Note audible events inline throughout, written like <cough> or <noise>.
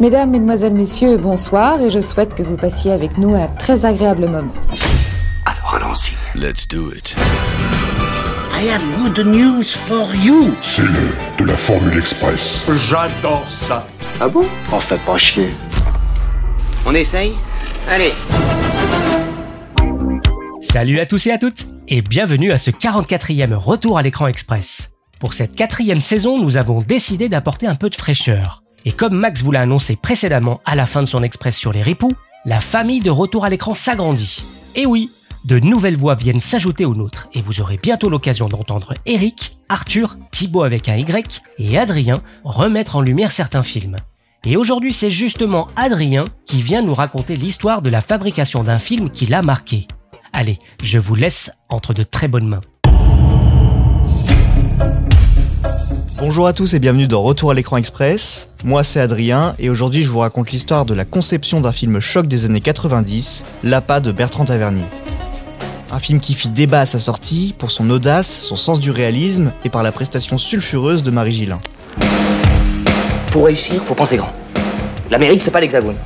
Mesdames, Mesdemoiselles, Messieurs, bonsoir et je souhaite que vous passiez avec nous un très agréable moment. Alors allons-y. Let's do it. I have good news for you. C'est le de la Formule Express. J'adore ça. Ah bon? On fait pas chier. On essaye? Allez Salut à tous et à toutes et bienvenue à ce 44e retour à l'écran express. Pour cette quatrième saison, nous avons décidé d'apporter un peu de fraîcheur. Et comme Max vous l'a annoncé précédemment à la fin de son express sur les ripoux, la famille de retour à l'écran s'agrandit. Et oui, de nouvelles voix viennent s'ajouter aux nôtres et vous aurez bientôt l'occasion d'entendre Eric, Arthur, Thibaut avec un Y et Adrien remettre en lumière certains films. Et aujourd'hui c'est justement Adrien qui vient nous raconter l'histoire de la fabrication d'un film qui l'a marqué. Allez, je vous laisse entre de très bonnes mains. Bonjour à tous et bienvenue dans Retour à l'écran express. Moi c'est Adrien et aujourd'hui je vous raconte l'histoire de la conception d'un film choc des années 90, L'APA de Bertrand Tavernier. Un film qui fit débat à sa sortie pour son audace, son sens du réalisme et par la prestation sulfureuse de Marie Gillin. Pour réussir, faut penser grand. L'Amérique, c'est pas l'hexagone.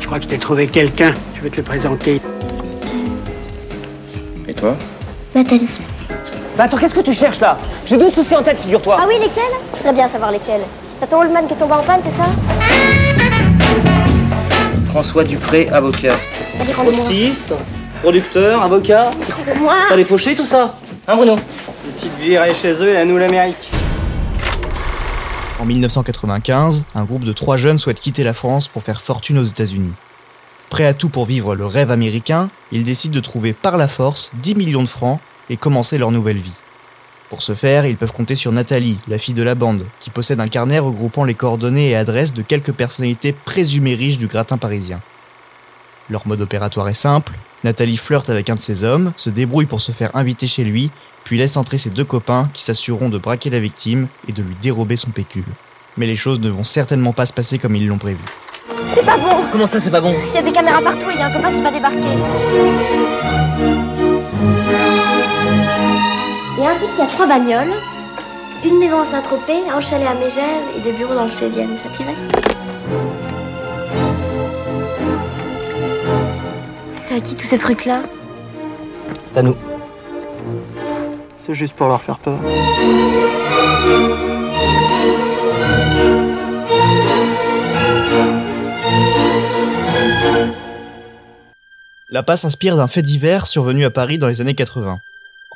Je crois que je t'ai trouvé quelqu'un. Je vais te le présenter. Et toi? Nathalie. Bah attends, qu'est-ce que tu cherches là? J'ai deux soucis en tête, figure-toi. Ah oui, lesquels? J'aimerais bien savoir lesquels. T'as ton Holman qui est tombé en panne, c'est ça? François Dupré, avocat. Vas-y, producteur, avocat. Rends-le-moi. T'as des fauchés, tout ça? Hein, Bruno? Une petite virée chez eux et à nous l'Amérique. En 1995, un groupe de trois jeunes souhaite quitter la France pour faire fortune aux États-Unis. Prêts à tout pour vivre le rêve américain, ils décident de trouver par la force 10 millions de francs et commencer leur nouvelle vie. Pour ce faire, ils peuvent compter sur Nathalie, la fille de la bande, qui possède un carnet regroupant les coordonnées et adresses de quelques personnalités présumées riches du gratin parisien. Leur mode opératoire est simple, Nathalie flirte avec un de ses hommes, se débrouille pour se faire inviter chez lui, puis laisse entrer ses deux copains qui s'assureront de braquer la victime et de lui dérober son pécule. Mais les choses ne vont certainement pas se passer comme ils l'ont prévu. C'est pas bon Comment ça, c'est pas bon? Il y a des caméras partout et il y a un copain qui va débarquer. Il y a un type qui a trois bagnoles, une maison à Saint-Tropez, un chalet à Mégève et des bureaux dans le 16e. Ça t'irait C'est à qui tous ces trucs-là? C'est à nous. C'est juste pour leur faire peur. L'APA s'inspire d'un fait divers survenu à Paris dans les années 80.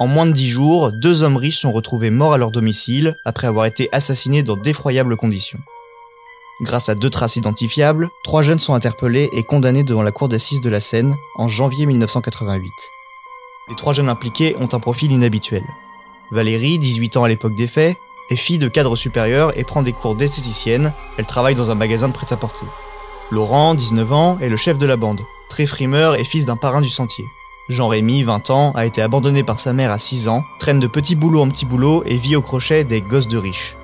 En moins de 10 jours, deux hommes riches sont retrouvés morts à leur domicile après avoir été assassinés dans d'effroyables conditions. Grâce à deux traces identifiables, trois jeunes sont interpellés et condamnés devant la cour d'assises de la Seine en janvier 1988. Les trois jeunes impliqués ont un profil inhabituel. Valérie, 18 ans à l'époque des faits, est fille de cadre supérieur et prend des cours d'esthéticienne, elle travaille dans un magasin de prêt-à-porter. Laurent, 19 ans, est le chef de la bande, très frimeur et fils d'un parrain du sentier. Jean-Rémy, 20 ans, a été abandonné par sa mère à 6 ans, traîne de petit boulot en petit boulot et vit au crochet des gosses de riches.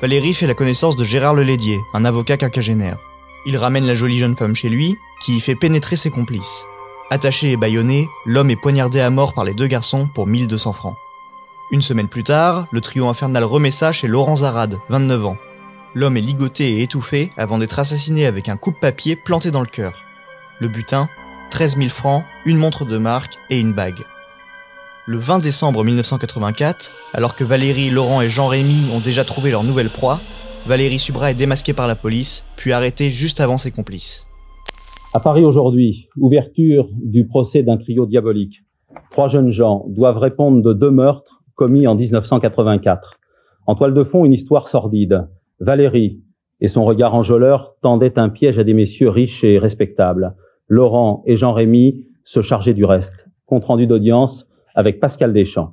Valérie fait la connaissance de Gérard Lelédier, un avocat quinquagénaire. Il ramène la jolie jeune femme chez lui, qui y fait pénétrer ses complices. Attaché et bâillonné, l'homme est poignardé à mort par les deux garçons pour 1200 francs. Une semaine plus tard, le trio infernal remet ça chez Laurent Zarade, 29 ans. L'homme est ligoté et étouffé avant d'être assassiné avec un coupe-papier planté dans le cœur. Le butin, 13 000 francs, une montre de marque et une bague. Le 20 décembre 1984, alors que Valérie, Laurent et Jean-Rémy ont déjà trouvé leur nouvelle proie, Valérie Subra est démasquée par la police, puis arrêtée juste avant ses complices. À Paris aujourd'hui, ouverture du procès d'un trio diabolique. Trois jeunes gens doivent répondre de deux meurtres commis en 1984. En toile de fond, une histoire sordide. Valérie et son regard enjôleur tendaient un piège à des messieurs riches et respectables. Laurent et Jean-Rémy se chargeaient du reste. Compte rendu d'audience avec Pascal Deschamps.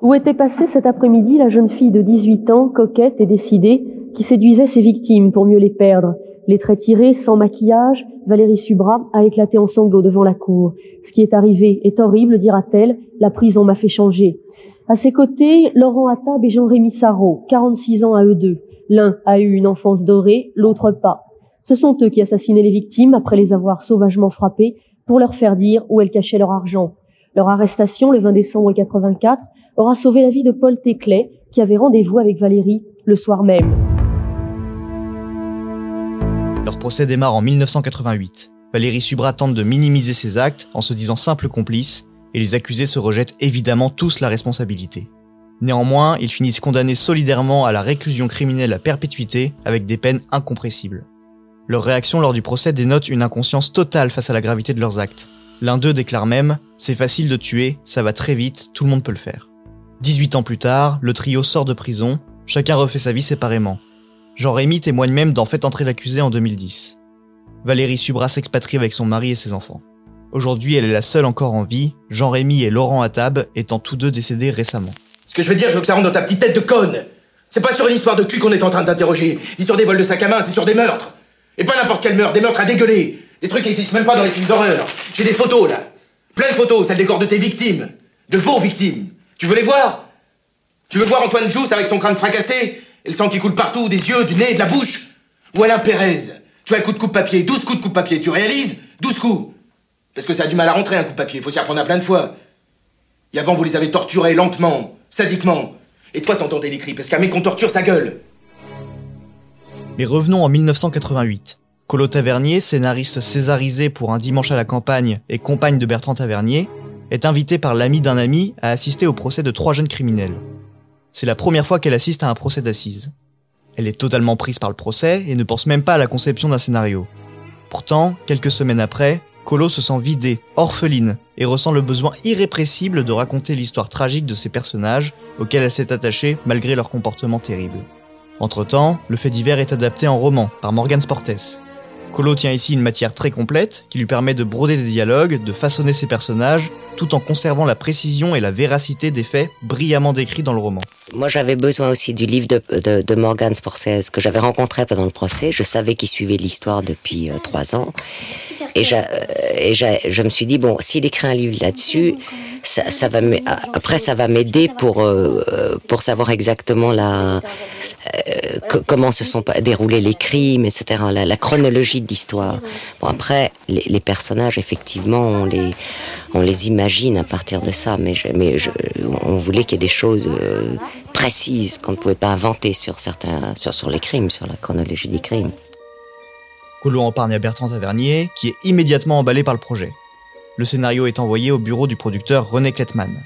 Où était passée cet après-midi la jeune fille de 18 ans, coquette et décidée, qui séduisait ses victimes pour mieux les perdre? Les traits tirés, sans maquillage, Valérie Subra a éclaté en sanglots devant la cour. Ce qui est arrivé est horrible, dira-t-elle, la prison m'a fait changer. À ses côtés, Laurent Attab et Jean-Rémy Sarrault, 46 ans à eux deux. L'un a eu une enfance dorée, l'autre pas. Ce sont eux qui assassinaient les victimes après les avoir sauvagement frappées pour leur faire dire où elles cachaient leur argent. Leur arrestation, le 20 décembre 84, aura sauvé la vie de Paul Téclet, qui avait rendez-vous avec Valérie le soir même. Leur procès démarre en 1988. Valérie Subra tente de minimiser ses actes en se disant simple complice, et les accusés se rejettent évidemment tous la responsabilité. Néanmoins, ils finissent condamnés solidairement à la réclusion criminelle à perpétuité avec des peines incompressibles. Leur réaction lors du procès dénote une inconscience totale face à la gravité de leurs actes. L'un d'eux déclare même C'est facile de tuer, ça va très vite, tout le monde peut le faire. 18 ans plus tard, le trio sort de prison, chacun refait sa vie séparément. Jean-Rémy témoigne même d'en fait entrer l'accusé en 2010. Valérie Subra s'expatrie avec son mari et ses enfants. Aujourd'hui, elle est la seule encore en vie, Jean-Rémy et Laurent Attab étant tous deux décédés récemment. Ce que je veux dire, je veux que ça rentre dans ta petite tête de conne. C'est pas sur une histoire de cul qu'on est en train d'interroger, ni sur des vols de sac à main, c'est sur des meurtres. Et pas n'importe quel meurtre, des meurtres à dégueuler. Des trucs qui n'existent même pas dans les films d'horreur. J'ai des photos là. Plein de photos, celles des corps de tes victimes. De vos victimes. Tu veux les voir? Tu veux voir Antoine Jousse avec son crâne fracassé et le sang qui coule partout, des yeux, du nez, de la bouche? Ou Alain Pérez? Tu as un coup de coupe-papier, 12 coups de coupe-papier, tu réalises? 12 coups Parce que ça a du mal à rentrer un coup de papier, faut s'y apprendre à plein de fois. Et avant, vous les avez torturés lentement, sadiquement. Et toi, t'entendais les cris, parce qu'un mec qu'on torture sa gueule. Mais revenons en 1988. Colo Tavernier, scénariste césarisé pour Un dimanche à la campagne et compagne de Bertrand Tavernier, est invité par l'ami d'un ami à assister au procès de trois jeunes criminels. C'est la première fois qu'elle assiste à un procès d'assises. Elle est totalement prise par le procès et ne pense même pas à la conception d'un scénario. Pourtant, quelques semaines après, Colo se sent vidée, orpheline, et ressent le besoin irrépressible de raconter l'histoire tragique de ces personnages auxquels elle s'est attachée malgré leur comportement terrible. Entre-temps, le fait divers est adapté en roman par Morgan Sportes. Colo tient ici une matière très complète qui lui permet de broder des dialogues, de façonner ses personnages, tout en conservant la précision et la véracité des faits brillamment décrits dans le roman. Moi, j'avais besoin aussi du livre de, de, de Morgan Sporces que j'avais rencontré pendant le procès. Je savais qu'il suivait l'histoire depuis euh, trois ans. Et, euh, et je me suis dit, bon, s'il écrit un livre là-dessus, ça, ça va après ça va m'aider pour euh, pour savoir exactement la euh, comment se sont déroulés les crimes, etc. La, la chronologie de l'histoire. Bon après les, les, personnages effectivement on les on les imagine à partir de ça, mais on voulait qu'il y ait des choses euh, précises qu'on ne pouvait pas inventer sur certains sur les crimes, sur la chronologie des crimes. Colo en parle à Bertrand Tavernier, qui est immédiatement emballé par le projet. Le scénario est envoyé au bureau du producteur René Klettmann.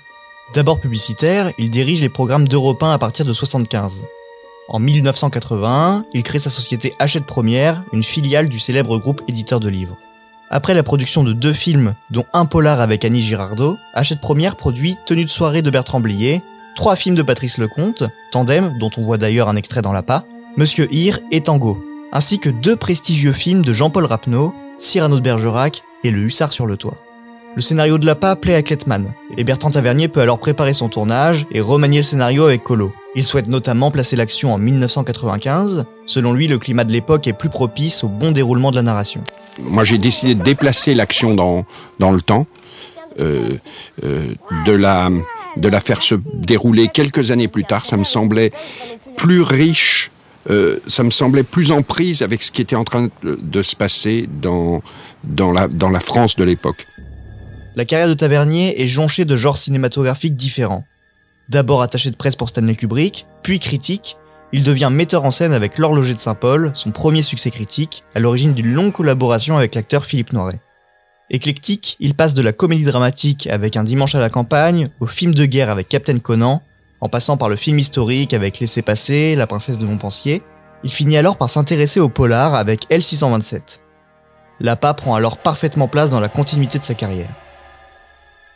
D'abord publicitaire, il dirige les programmes d'Europe 1 à partir de 75. En 1981, il crée sa société Hachette Première, une filiale du célèbre groupe éditeur de livres. Après la production de deux films, dont un polar avec Annie Girardot, Hachette Première produit Tenue de soirée de Bertrand Blier, trois films de Patrice Lecomte, Tandem, dont on voit d'ailleurs un extrait dans l'appât, Monsieur Hir et Tango, ainsi que deux prestigieux films de Jean-Paul Rapneau, Cyrano de Bergerac et Le Hussard sur le toit. Le scénario de l'appât plaît à Klettmann, et Bertrand Tavernier peut alors préparer son tournage et remanier le scénario avec Colo. Il souhaite notamment placer l'action en 1995. Selon lui, le climat de l'époque est plus propice au bon déroulement de la narration. Moi, j'ai décidé de déplacer l'action dans, dans le temps, euh, euh, de, la, de la faire se dérouler quelques années plus tard. Ça me semblait plus riche euh, ça me semblait plus en prise avec ce qui était en train de, se passer dans, dans, la, dans la France de l'époque. La carrière de Tavernier est jonchée de genres cinématographiques différents. D'abord attaché de presse pour Stanley Kubrick, puis critique, il devient metteur en scène avec L'Horloger de Saint-Paul, son premier succès critique, à l'origine d'une longue collaboration avec l'acteur Philippe Noiret. Éclectique, il passe de la comédie dramatique avec Un dimanche à la campagne, au film de guerre avec Captain Conan, en passant par le film historique avec Laissez passer, La princesse de Montpensier, il finit alors par s'intéresser au polar avec L627. L'APA prend alors parfaitement place dans la continuité de sa carrière.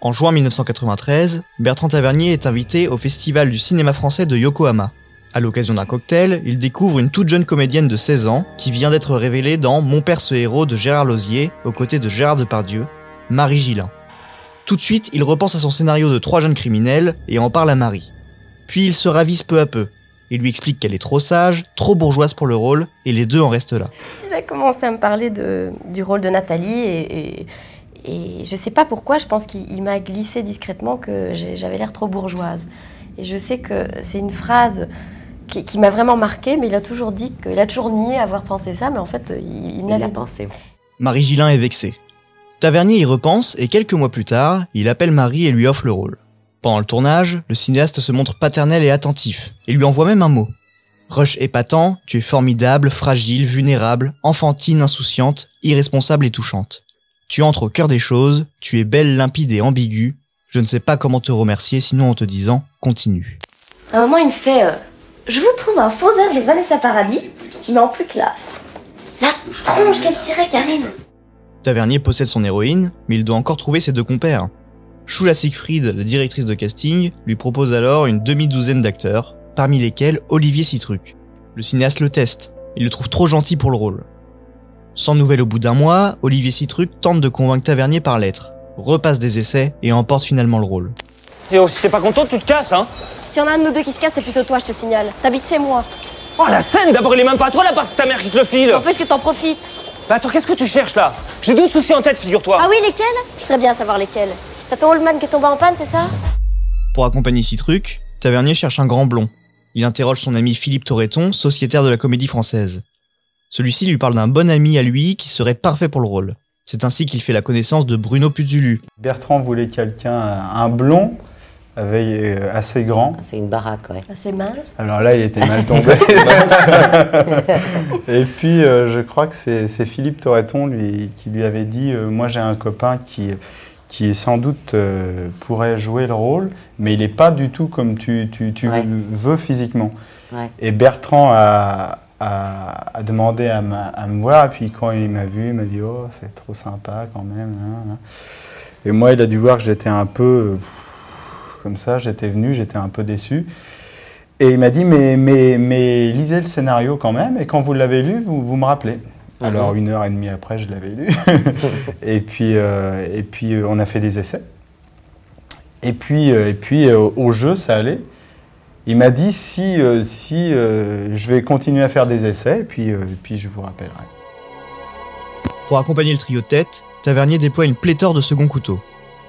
En juin 1993, Bertrand Tavernier est invité au Festival du cinéma français de Yokohama. À l'occasion d'un cocktail, il découvre une toute jeune comédienne de 16 ans qui vient d'être révélée dans Mon père ce héros de Gérard Lozier, aux côtés de Gérard Depardieu, Marie Gillin. Tout de suite, il repense à son scénario de trois jeunes criminels et en parle à Marie. Puis il se ravise peu à peu. Il lui explique qu'elle est trop sage, trop bourgeoise pour le rôle, et les deux en restent là. Il a commencé à me parler du rôle de Nathalie, et, et, et je sais pas pourquoi, je pense qu'il m'a glissé discrètement que j'avais l'air trop bourgeoise. Et je sais que c'est une phrase qui, qui m'a vraiment marquée, mais il a toujours dit qu'il a toujours nié avoir pensé ça, mais en fait, il, il, il l'a pensé. Marie Gillin est vexée. Tavernier y repense, et quelques mois plus tard, il appelle Marie et lui offre le rôle. Pendant le tournage, le cinéaste se montre paternel et attentif, et lui envoie même un mot. Rush épatant, tu es formidable, fragile, vulnérable, enfantine, insouciante, irresponsable et touchante. Tu entres au cœur des choses, tu es belle, limpide et ambiguë. Je ne sais pas comment te remercier sinon en te disant continue. À un moment, il me fait euh, Je vous trouve un faux air de Vanessa Paradis, mais en plus classe. La tronche qu'elle tirait, Karine Tavernier possède son héroïne, mais il doit encore trouver ses deux compères. Shula Siegfried, la directrice de casting, lui propose alors une demi-douzaine d'acteurs, parmi lesquels Olivier Citruc. Le cinéaste le teste, il le trouve trop gentil pour le rôle. Sans nouvelles au bout d'un mois, Olivier Citruc tente de convaincre Tavernier par lettre, repasse des essais et emporte finalement le rôle. Et oh, si t'es pas content, tu te casses, hein S'il y en a un de nous deux qui se casse, c'est plutôt toi, je te signale. T'habites chez moi. Oh, la scène D'abord, il est même pas à toi, là, parce que c'est ta mère qui te le file N'empêche que t'en profites. Bah attends, qu'est-ce que tu cherches, là? J'ai 12 soucis en tête, figure-toi Ah oui, lesquels? Je serais bien à savoir lesquels. T'as ton Oldman qui est tombé en panne, c'est ça? Pour accompagner Citruc, Tavernier cherche un grand blond. Il interroge son ami Philippe Torreton, sociétaire de la comédie française. Celui-ci lui parle d'un bon ami à lui qui serait parfait pour le rôle. C'est ainsi qu'il fait la connaissance de Bruno Puzulu. Bertrand voulait quelqu'un, un blond, avec, euh, assez grand. C'est une baraque, ouais. Assez mince. Alors là, il était mal tombé. <laughs> Et puis, euh, je crois que c'est Philippe Torreton lui, qui lui avait dit euh, Moi, j'ai un copain qui, qui sans doute pourrait jouer le rôle, mais il n'est pas du tout comme tu, tu, tu veux physiquement. Ouais. Et Bertrand a, a, a demandé à, à, me voir, et puis quand il m'a vu, il m'a dit Oh, c'est trop sympa quand même. Hein, hein. Et moi, il a dû voir que j'étais un peu comme ça, j'étais venu, j'étais un peu déçu. Et il m'a dit, mais, mais, mais lisez le scénario quand même, et quand vous l'avez lu, vous, vous me rappelez. Ah Alors une heure et demie après, je l'avais lu. <laughs> et, puis, euh, et puis on a fait des essais. Et puis, euh, et puis euh, au jeu, ça allait. Il m'a dit si, euh, si euh, je vais continuer à faire des essais, et puis, euh, et puis je vous rappellerai. Pour accompagner le trio de tête, Tavernier déploie une pléthore de second couteaux.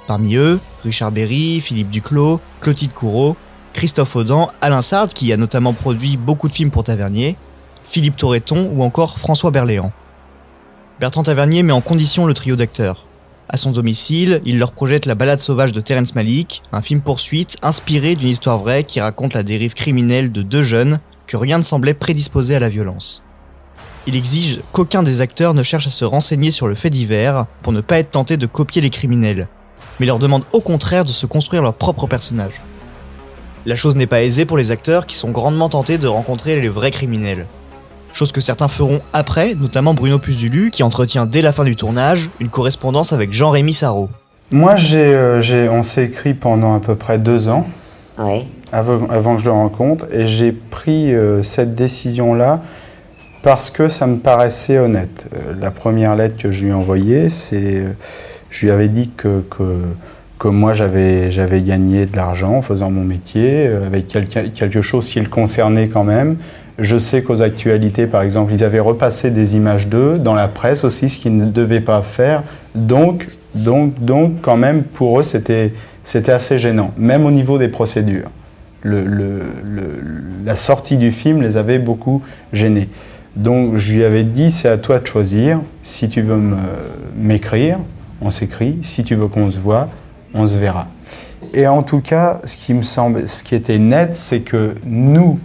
Parmi eux, Richard Berry, Philippe Duclos, Clotilde Courreau, Christophe Audan, Alain Sard, qui a notamment produit beaucoup de films pour Tavernier, Philippe Torreton ou encore François Berléand. Bertrand Tavernier met en condition le trio d'acteurs. À son domicile, il leur projette La balade sauvage de Terence Malick, un film poursuite inspiré d'une histoire vraie qui raconte la dérive criminelle de deux jeunes que rien ne semblait prédisposer à la violence. Il exige qu'aucun des acteurs ne cherche à se renseigner sur le fait divers pour ne pas être tenté de copier les criminels, mais leur demande au contraire de se construire leur propre personnage. La chose n'est pas aisée pour les acteurs qui sont grandement tentés de rencontrer les vrais criminels. Chose que certains feront après, notamment Bruno Puzulu, qui entretient dès la fin du tournage une correspondance avec Jean-Rémy Sarrault. Moi, j'ai, euh, j'ai- on s'est écrit pendant à peu près deux ans, Ouais. avant, avant que je le rencontre, et j'ai pris euh, cette décision-là parce que ça me paraissait honnête. Euh, la première lettre que je lui ai envoyée, c'est, euh, je lui avais dit que, que, que moi j'avais, gagné de l'argent en faisant mon métier, euh, avec quelqu'un- quelque chose qui le concernait quand même. Je sais qu'aux actualités, par exemple, ils avaient repassé des images d'eux, dans la presse aussi, ce qu'ils ne devaient pas faire. Donc, donc, donc quand même, pour eux, c'était, assez gênant, même au niveau des procédures. Le- le- le- la sortie du film les avait beaucoup gênés. Donc je lui avais dit, c'est à toi de choisir. Si tu veux m'écrire, on s'écrit. Si tu veux qu'on se voit, on se verra. Et en tout cas, ce qui me semble, ce qui était net, c'est que nous,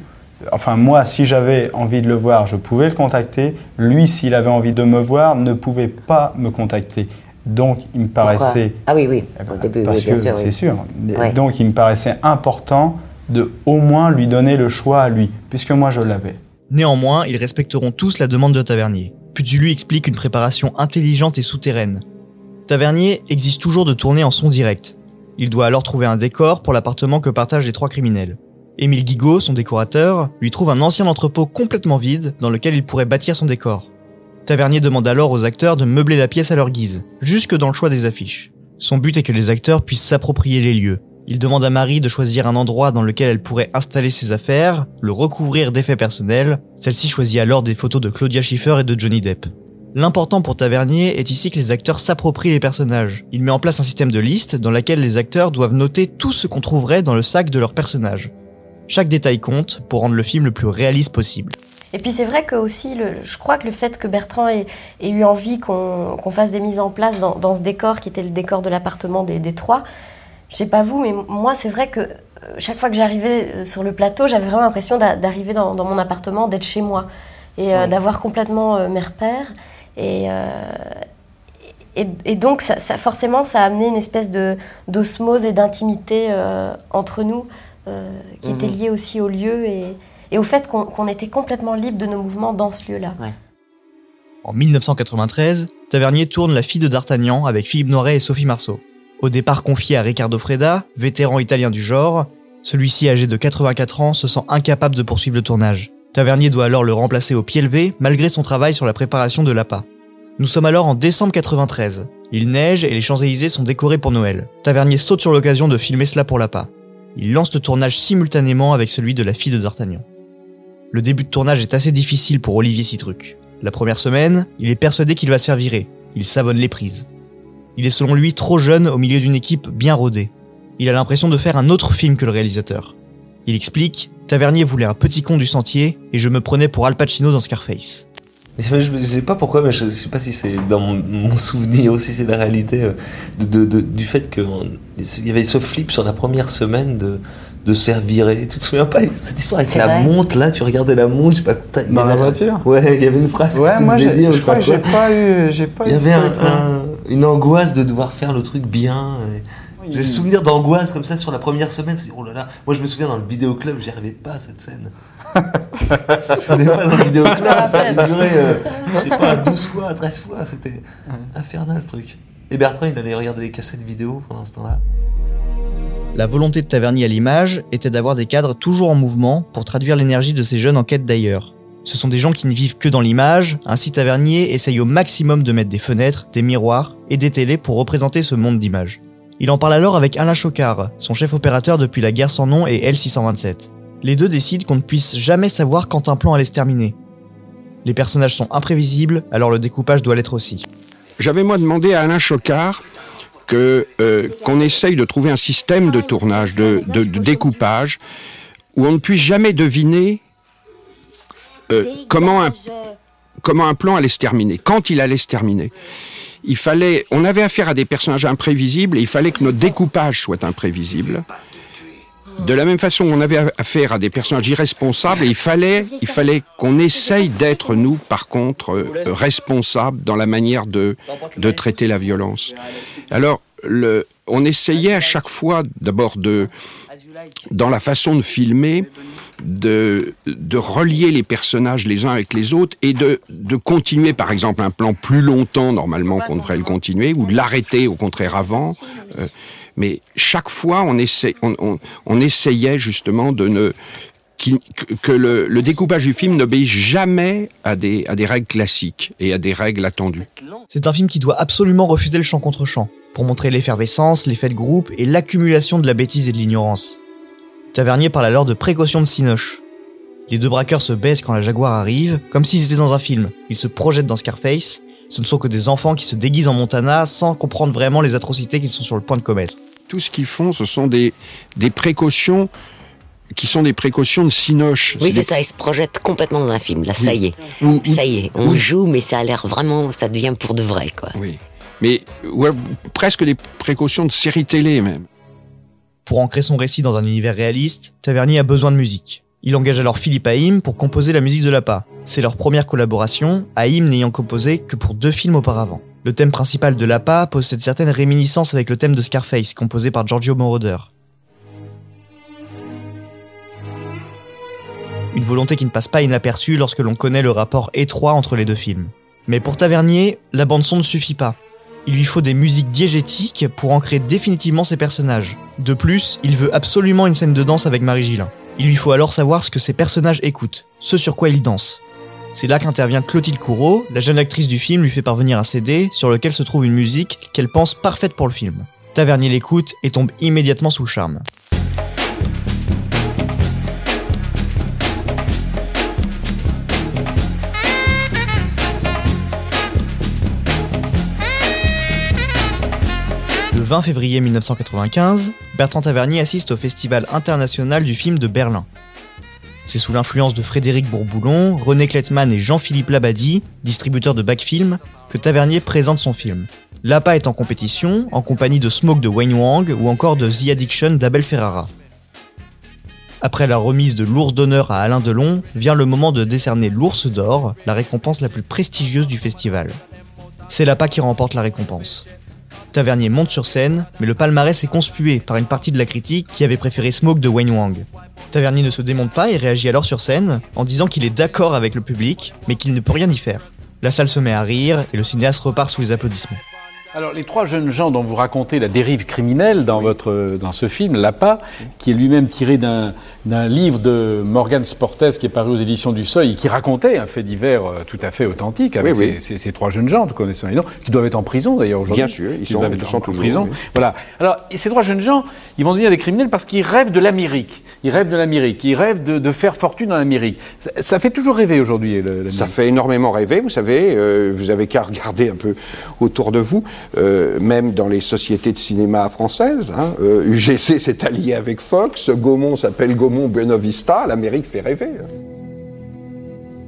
enfin moi, si j'avais envie de le voir, je pouvais le contacter. Lui, s'il avait envie de me voir, ne pouvait pas me contacter. Donc il me Pourquoi? paraissait Ah oui, oui, au début, parce oui, bien que sûr. oui. c'est sûr. Ouais. Donc il me paraissait important de au moins lui donner le choix à lui, puisque moi je l'avais. Néanmoins, ils respecteront tous la demande de Tavernier. Puzulu explique une préparation intelligente et souterraine. Tavernier exige toujours de tourner en son direct. Il doit alors trouver un décor pour l'appartement que partagent les trois criminels. Émile Guigaud, son décorateur, lui trouve un ancien entrepôt complètement vide dans lequel il pourrait bâtir son décor. Tavernier demande alors aux acteurs de meubler la pièce à leur guise, jusque dans le choix des affiches. Son but est que les acteurs puissent s'approprier les lieux. Il demande à Marie de choisir un endroit dans lequel elle pourrait installer ses affaires, le recouvrir d'effets personnels. Celle-ci choisit alors des photos de Claudia Schiffer et de Johnny Depp. L'important pour Tavernier est ici que les acteurs s'approprient les personnages. Il met en place un système de liste dans laquelle les acteurs doivent noter tout ce qu'on trouverait dans le sac de leur personnage. Chaque détail compte pour rendre le film le plus réaliste possible. Et puis c'est vrai que aussi, le, je crois que le fait que Bertrand ait, ait eu envie qu'on fasse des mises en place dans, dans ce décor qui était le décor de l'appartement des, des trois, je sais pas vous, mais moi c'est vrai que chaque fois que j'arrivais sur le plateau, j'avais vraiment l'impression d'arriver dans, mon appartement, d'être chez moi et d'avoir complètement mes repères. Et, et, donc, ça, forcément, ça a amené une espèce d'osmose et d'intimité entre nous qui était mhm. liée aussi au lieu et, et au fait qu'on était complètement libre de nos mouvements dans ce lieu-là. En 1993, Tavernier tourne La fille de D'Artagnan avec Philippe Noiret et Sophie Marceau. Au départ confié à Riccardo Freda, vétéran italien du genre, celui-ci âgé de 84 ans se sent incapable de poursuivre le tournage. Tavernier doit alors le remplacer au pied levé malgré son travail sur la préparation de l'appât. Nous sommes alors en décembre 93. Il neige et les Champs-Élysées sont décorés pour Noël. Tavernier saute sur l'occasion de filmer cela pour l'appât. Il lance le tournage simultanément avec celui de La fille de D'Artagnan. Le début de tournage est assez difficile pour Olivier Citruc. La première semaine, il est persuadé qu'il va se faire virer. Il savonne les prises. Il est selon lui trop jeune au milieu d'une équipe bien rodée. Il a l'impression de faire un autre film que le réalisateur. Il explique Tavernier voulait un petit con du sentier et je me prenais pour Al Pacino dans Scarface. Je ne sais pas pourquoi, mais je ne sais pas si c'est dans mon, souvenir aussi, c'est la réalité euh, de, du fait qu'il y avait ce flip sur la première semaine de, de se faire virer. Tu te souviens pas cette histoire avec la montre là Tu regardais la montre, je sais pas. Dans la voiture Ouais, il y avait une phrase ouais, que tu moi devais dire. Je crois que j'ai pas eu. J'ai pas il y avait une angoisse de devoir faire le truc bien. J'ai souvenir d'angoisse comme ça sur la première semaine. Oh là là, moi je me souviens dans le vidéoclub, j'y arrivais pas à cette scène. je me souviens pas dans le vidéoclub, ça a duré, euh, je sais pas, 12 fois, 13 fois, c'était infernal ce truc. Et Bertrand, il allait regarder les cassettes vidéo pendant ce temps-là. La volonté de Tavernier à l'image était d'avoir des cadres toujours en mouvement pour traduire l'énergie de ces jeunes en quête d'ailleurs. Ce sont des gens qui ne vivent que dans l'image, ainsi Tavernier essaye au maximum de mettre des fenêtres, des miroirs et des télés pour représenter ce monde d'images. Il en parle alors avec Alain Chocard, son chef opérateur depuis La guerre sans nom et L627. Les deux décident qu'on ne puisse jamais savoir quand un plan allait se terminer. Les personnages sont imprévisibles, alors le découpage doit l'être aussi. J'avais moi demandé à Alain Chocard euh, qu'on essaye de trouver un système de tournage, de, découpage, où on ne puisse jamais deviner euh, comment un plan allait se terminer, quand il allait se terminer. Il fallait, on avait affaire à des personnages imprévisibles et il fallait que notre découpage soit imprévisible. De la même façon, on avait affaire à des personnages irresponsables et il fallait, il fallait qu'on essaye d'être, nous, par contre, responsables dans la manière de, de traiter la violence. Alors, on essayait à chaque fois, d'abord, de, dans la façon de filmer, de, de relier les personnages les uns avec les autres et de, de continuer, par exemple, un plan plus longtemps, normalement, qu'on devrait le continuer, ou de l'arrêter, au contraire, avant. Euh, mais chaque fois, on, essaie, on, essayait justement de ne que le, découpage du film n'obéisse jamais à des, à des règles classiques et à des règles attendues. C'est un film qui doit absolument refuser le champ contre champ, pour montrer l'effervescence, l'effet de groupe et l'accumulation de la bêtise et de l'ignorance. Tavernier parle alors de précaution de Sinoche. Les deux braqueurs se baissent quand la Jaguar arrive, comme s'ils étaient dans un film. Ils se projettent dans Scarface. Ce ne sont que des enfants qui se déguisent en Montana sans comprendre vraiment les atrocités qu'ils sont sur le point de commettre tout ce qu'ils font, ce sont des, des précautions qui sont des précautions de Sinoche. Oui, c'est ça, ils se projettent complètement dans un film. Là, ça y est. ça y est, on joue, mais ça a l'air vraiment, ça devient pour de vrai, quoi. Oui. Mais presque des précautions de série télé, même. Pour ancrer son récit dans un univers réaliste, Tavernier a besoin de musique. Il engage alors Philippe Haïm pour composer la musique de l'APA. C'est leur première collaboration, Haïm n'ayant composé que pour deux films auparavant. Le thème principal de l'APA possède certaines réminiscences avec le thème de Scarface, composé par Giorgio Moroder. Une volonté qui ne passe pas inaperçue lorsque l'on connaît le rapport étroit entre les deux films. Mais pour Tavernier, la bande-son ne suffit pas. Il lui faut des musiques diégétiques pour ancrer définitivement ses personnages. De plus, il veut absolument une scène de danse avec Marie Gillin. Il lui faut alors savoir ce que ses personnages écoutent, ce sur quoi ils dansent. C'est là qu'intervient Clotilde Courreau, la jeune actrice du film lui fait parvenir un CD sur lequel se trouve une musique qu'elle pense parfaite pour le film. Tavernier l'écoute et tombe immédiatement sous charme. 20 février 1995, Bertrand Tavernier assiste au Festival international du film de Berlin. C'est sous l'influence de Frédéric Bourboulon, René Klettman et Jean-Philippe Labadie, distributeurs de Backfilm, que Tavernier présente son film. L'APA est en compétition, en compagnie de Smoke de Wayne Wang ou encore de The Addiction d'Abel Ferrara. Après la remise de l'ours d'honneur à Alain Delon, vient le moment de décerner l'ours d'or, la récompense la plus prestigieuse du festival. C'est Lapa qui remporte la récompense. Tavernier monte sur scène, mais le palmarès est conspué par une partie de la critique qui avait préféré Smoke de Wayne Wang. Tavernier ne se démonte pas et réagit alors sur scène en disant qu'il est d'accord avec le public, mais qu'il ne peut rien y faire. La salle se met à rire et le cinéaste repart sous les applaudissements. Alors, les trois jeunes gens dont vous racontez la dérive criminelle dans, votre, dans ce film, L'APA, qui est lui-même tiré d'un livre de Morgan Sportes qui est paru aux éditions du Seuil et qui racontait un fait divers euh, tout à fait authentique avec Oui, oui. Ces, ces- ces trois jeunes gens, vous connaissez les noms, qui doivent être en prison d'ailleurs aujourd'hui. Bien sûr, ils sont- doivent ils être sont en, toujours, prison. Voilà. Alors, ces trois jeunes gens, ils vont devenir des criminels parce qu'ils rêvent de l'Amérique. Ils rêvent de l'Amérique. Ils rêvent de, de faire fortune dans l'Amérique. Ça, ça fait toujours rêver aujourd'hui, l'Amérique. Ça fait énormément rêver, vous savez, euh, vous avez qu'à regarder un peu autour de vous, euh, même dans les sociétés de cinéma françaises. hein, euh, UGC <laughs> s'est allié avec Fox, Gaumont s'appelle Gaumont Buena Vista, l'Amérique fait rêver. hein.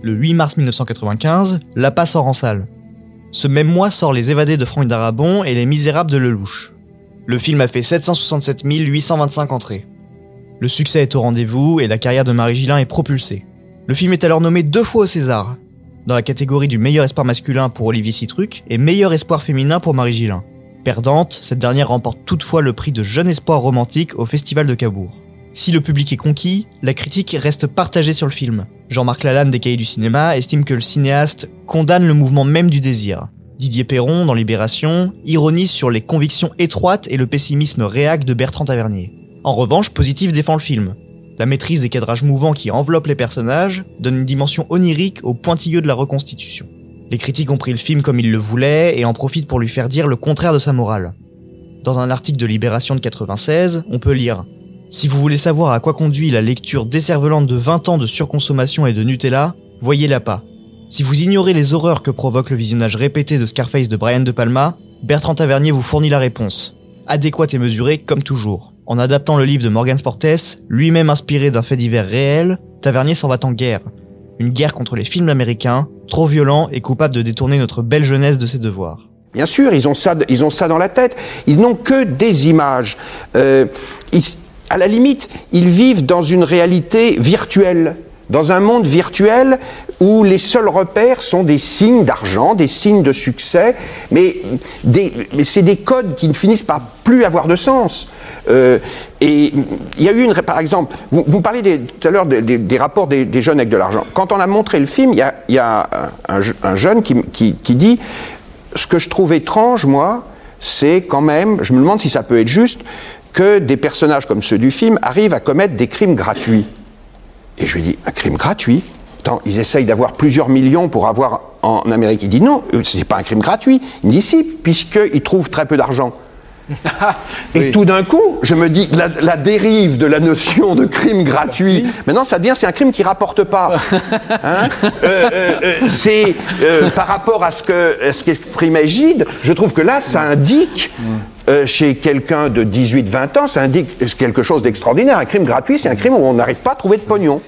Le 8 mars 1995, Lapa sort en salle. Ce même mois sort Les Évadés de Franck Darabon et Les Misérables de Lelouch. Le film a fait 767 825 entrées. Le succès est au rendez-vous et la carrière de Marie Gillin est propulsée. Le film est alors nommé deux fois au César, dans la catégorie du meilleur espoir masculin pour Olivier Citruc et meilleur espoir féminin pour Marie Gillin. Perdante, cette dernière remporte toutefois le prix de jeune espoir romantique au Festival de Cabourg. Si le public est conquis, la critique reste partagée sur le film. Jean-Marc Lalanne des Cahiers du cinéma estime que le cinéaste condamne le mouvement même du désir. Didier Perron, dans Libération, ironise sur les convictions étroites et le pessimisme réac de Bertrand Tavernier. En revanche, Positif défend le film. La maîtrise des cadrages mouvants qui enveloppent les personnages donne une dimension onirique au pointilleux de la reconstitution. Les critiques ont pris le film comme ils le voulaient et en profitent pour lui faire dire le contraire de sa morale. Dans un article de Libération de 96, on peut lire Si vous voulez savoir à quoi conduit la lecture décervelante de 20 ans de surconsommation et de Nutella, voyez-la pas. Si vous ignorez les horreurs que provoque le visionnage répété de Scarface de Brian De Palma, Bertrand Tavernier vous fournit la réponse. Adéquate et mesurée comme toujours. En adaptant le livre de Morgan Sportes, lui-même inspiré d'un fait divers réel, Tavernier s'en va en guerre. Une guerre contre les films américains, trop violents et coupables de détourner notre belle jeunesse de ses devoirs. Bien sûr, ils ont ça, ils ont ça dans la tête. Ils n'ont que des images. Euh, ils- à la limite, ils vivent dans une réalité virtuelle, dans un monde virtuel où les seuls repères sont des signes d'argent, des signes de succès, mais, c'est des codes qui ne finissent par plus avoir de sens. Euh, et il y a eu une, par exemple, vous, vous parlez tout à l'heure des, rapports des, jeunes avec de l'argent. Quand on a montré le film, il y a, un, un je- un jeune qui dit ce que je trouve étrange, moi, c'est quand même, je me demande si ça peut être juste, que des personnages comme ceux du film arrivent à commettre des crimes gratuits. Et je lui dis, un crime gratuit Attends, ils essayent d'avoir plusieurs millions pour avoir en Amérique. Il dit non, ce n'est pas un crime gratuit. Il dit si, puisqu'ils trouvent très peu d'argent. <laughs> Et tout d'un coup, je me dis, la, la dérive de la notion de crime gratuit, maintenant ça devient, c'est un crime qui rapporte pas. <laughs> Hein Euh, euh, euh, c'est euh, par rapport à ce que à ce qu'exprimait Gide, je trouve que là, ça indique euh, chez quelqu'un de 18-20 ans, ça indique quelque chose d'extraordinaire. Un crime gratuit, c'est un crime où on n'arrive pas à trouver de pognon.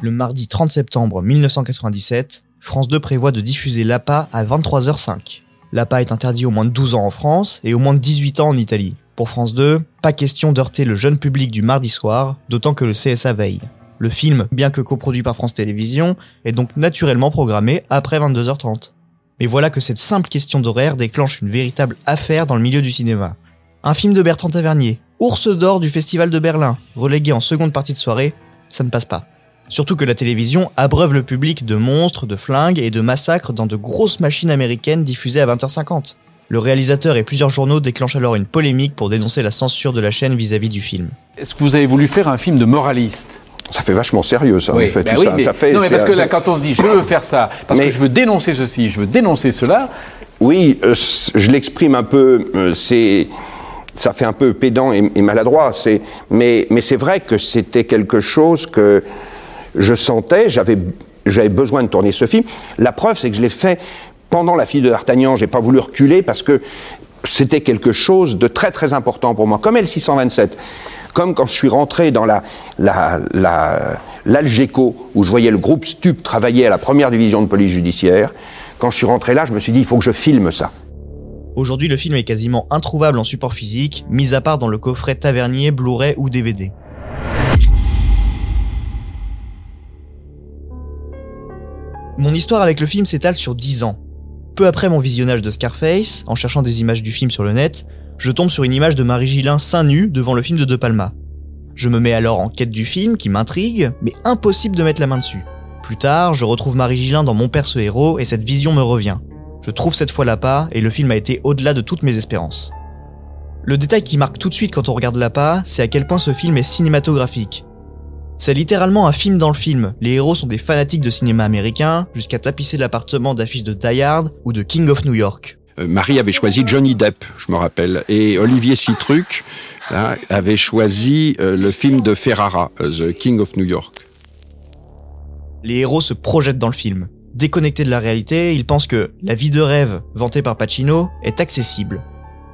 Le mardi 30 septembre 1997, France 2 prévoit de diffuser l'APA à 23h05. L'APA est interdit aux moins de 12 ans en France et aux moins de 18 ans en Italie. Pour France 2, pas question d'heurter le jeune public du mardi soir, d'autant que le CSA veille. Le film, bien que coproduit par France Télévisions, est donc naturellement programmé après 22h30. Mais voilà que cette simple question d'horaire déclenche une véritable affaire dans le milieu du cinéma. Un film de Bertrand Tavernier, ours d'or du Festival de Berlin, relégué en seconde partie de soirée, ça ne passe pas. Surtout que la télévision abreuve le public de monstres, de flingues et de massacres dans de grosses machines américaines diffusées à 20h50. Le réalisateur et plusieurs journaux déclenchent alors une polémique pour dénoncer la censure de la chaîne vis-à-vis du film. Est-ce que vous avez voulu faire un film de moraliste? Ça fait vachement sérieux, ça, Oui, en fait. bah tout oui, ça. mais, Ça fait- non, mais parce que là, quand on se dit je veux faire ça, parce Mais- que je veux dénoncer ceci, je veux dénoncer cela, Oui, euh, je l'exprime un peu. euh, c'est ça fait un peu pédant et, et maladroit. C'est mais mais c'est vrai que c'était quelque chose que je sentais. J'avais besoin de tourner ce film. La preuve, c'est que je l'ai fait pendant la fille de D'Artagnan. J'ai pas voulu reculer parce que c'était quelque chose de très très important pour moi, comme L627. Comme quand je suis rentré dans la, la, la, l'Algeco, où je voyais le groupe STUP travailler à la première division de police judiciaire, quand je suis rentré là, je me suis dit, il faut que je filme ça. Aujourd'hui, le film est quasiment introuvable en support physique, mis à part dans le coffret Tavernier, Blu-ray ou DVD. Mon histoire avec le film s'étale sur 10 ans. Peu après mon visionnage de Scarface, en cherchant des images du film sur le net, je tombe sur une image de Marie Gillin seins nus devant le film de De Palma. Je me mets alors en quête du film qui m'intrigue, mais impossible de mettre la main dessus. Plus tard, je retrouve Marie Gillin dans Mon père héros et cette vision me revient. Je trouve cette fois l'appât et le film a été au-delà de toutes mes espérances. Le détail qui marque tout de suite quand on regarde l'appât, c'est à quel point ce film est cinématographique. C'est littéralement un film dans le film. Les héros sont des fanatiques de cinéma américain, jusqu'à tapisser l'appartement d'affiches de Die Hard ou de King of New York. Euh, Marie avait choisi Johnny Depp, je me rappelle, et Olivier Citruc là, avait choisi euh, le film de Ferrara, euh, The King of New York. Les héros se projettent dans le film. Déconnectés de la réalité, ils pensent que la vie de rêve vantée par Pacino est accessible.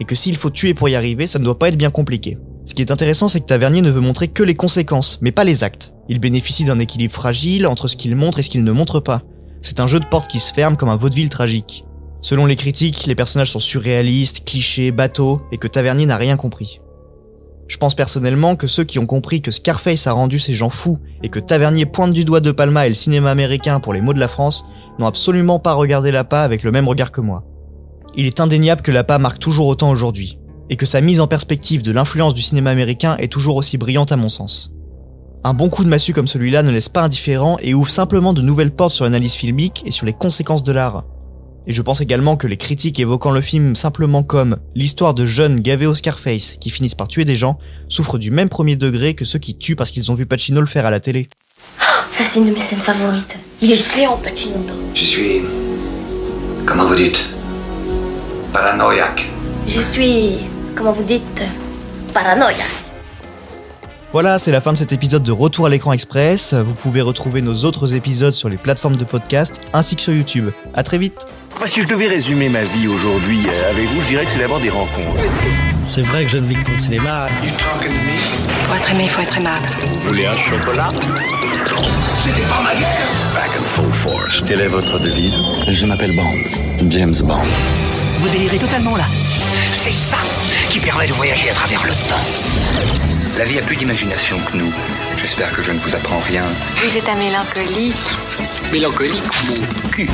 Et que s'il faut tuer pour y arriver, ça ne doit pas être bien compliqué. Ce qui est intéressant, c'est que Tavernier ne veut montrer que les conséquences, mais pas les actes. Il bénéficie d'un équilibre fragile entre ce qu'il montre et ce qu'il ne montre pas. C'est un jeu de porte qui se ferme comme un vaudeville tragique. Selon les critiques, les personnages sont surréalistes, clichés, bateaux, et que Tavernier n'a rien compris. Je pense personnellement que ceux qui ont compris que Scarface a rendu ces gens fous et que Tavernier pointe du doigt de Palma et le cinéma américain pour les mots de la France n'ont absolument pas regardé l'appât avec le même regard que moi. Il est indéniable que l'appât marque toujours autant aujourd'hui, et que sa mise en perspective de l'influence du cinéma américain est toujours aussi brillante à mon sens. Un bon coup de massue comme celui-là ne laisse pas indifférent et ouvre simplement de nouvelles portes sur l'analyse filmique et sur les conséquences de l'art. Et je pense également que les critiques évoquant le film simplement comme l'histoire de jeunes gavés au Scarface qui finissent par tuer des gens souffrent du même premier degré que ceux qui tuent parce qu'ils ont vu Pacino le faire à la télé. <gasps> Ça, c'est une de mes scènes favorites. Il est géant, Pacino. Je suis. Comment vous dites Paranoïaque. Je suis. Comment vous dites Paranoïa. Voilà, c'est la fin de cet épisode de Retour à l'écran express. Vous pouvez retrouver nos autres épisodes sur les plateformes de podcast ainsi que sur YouTube. À très vite. Bah, si je devais résumer ma vie aujourd'hui euh, avec vous, je dirais que c'est d'abord des rencontres. C'est vrai que je ne vis que le cinéma. Pour être aimé, il faut être aimable. Vous voulez un chocolat? C'était pas ma guerre Back and full force. Quelle est votre devise? Je m'appelle Bond. James Bond. Vous délirez totalement là. C'est ça qui permet de voyager à travers le temps. La vie a plus d'imagination que nous. J'espère que je ne vous apprends rien. Vous êtes un mélancolique. Mélancolique, mon cul.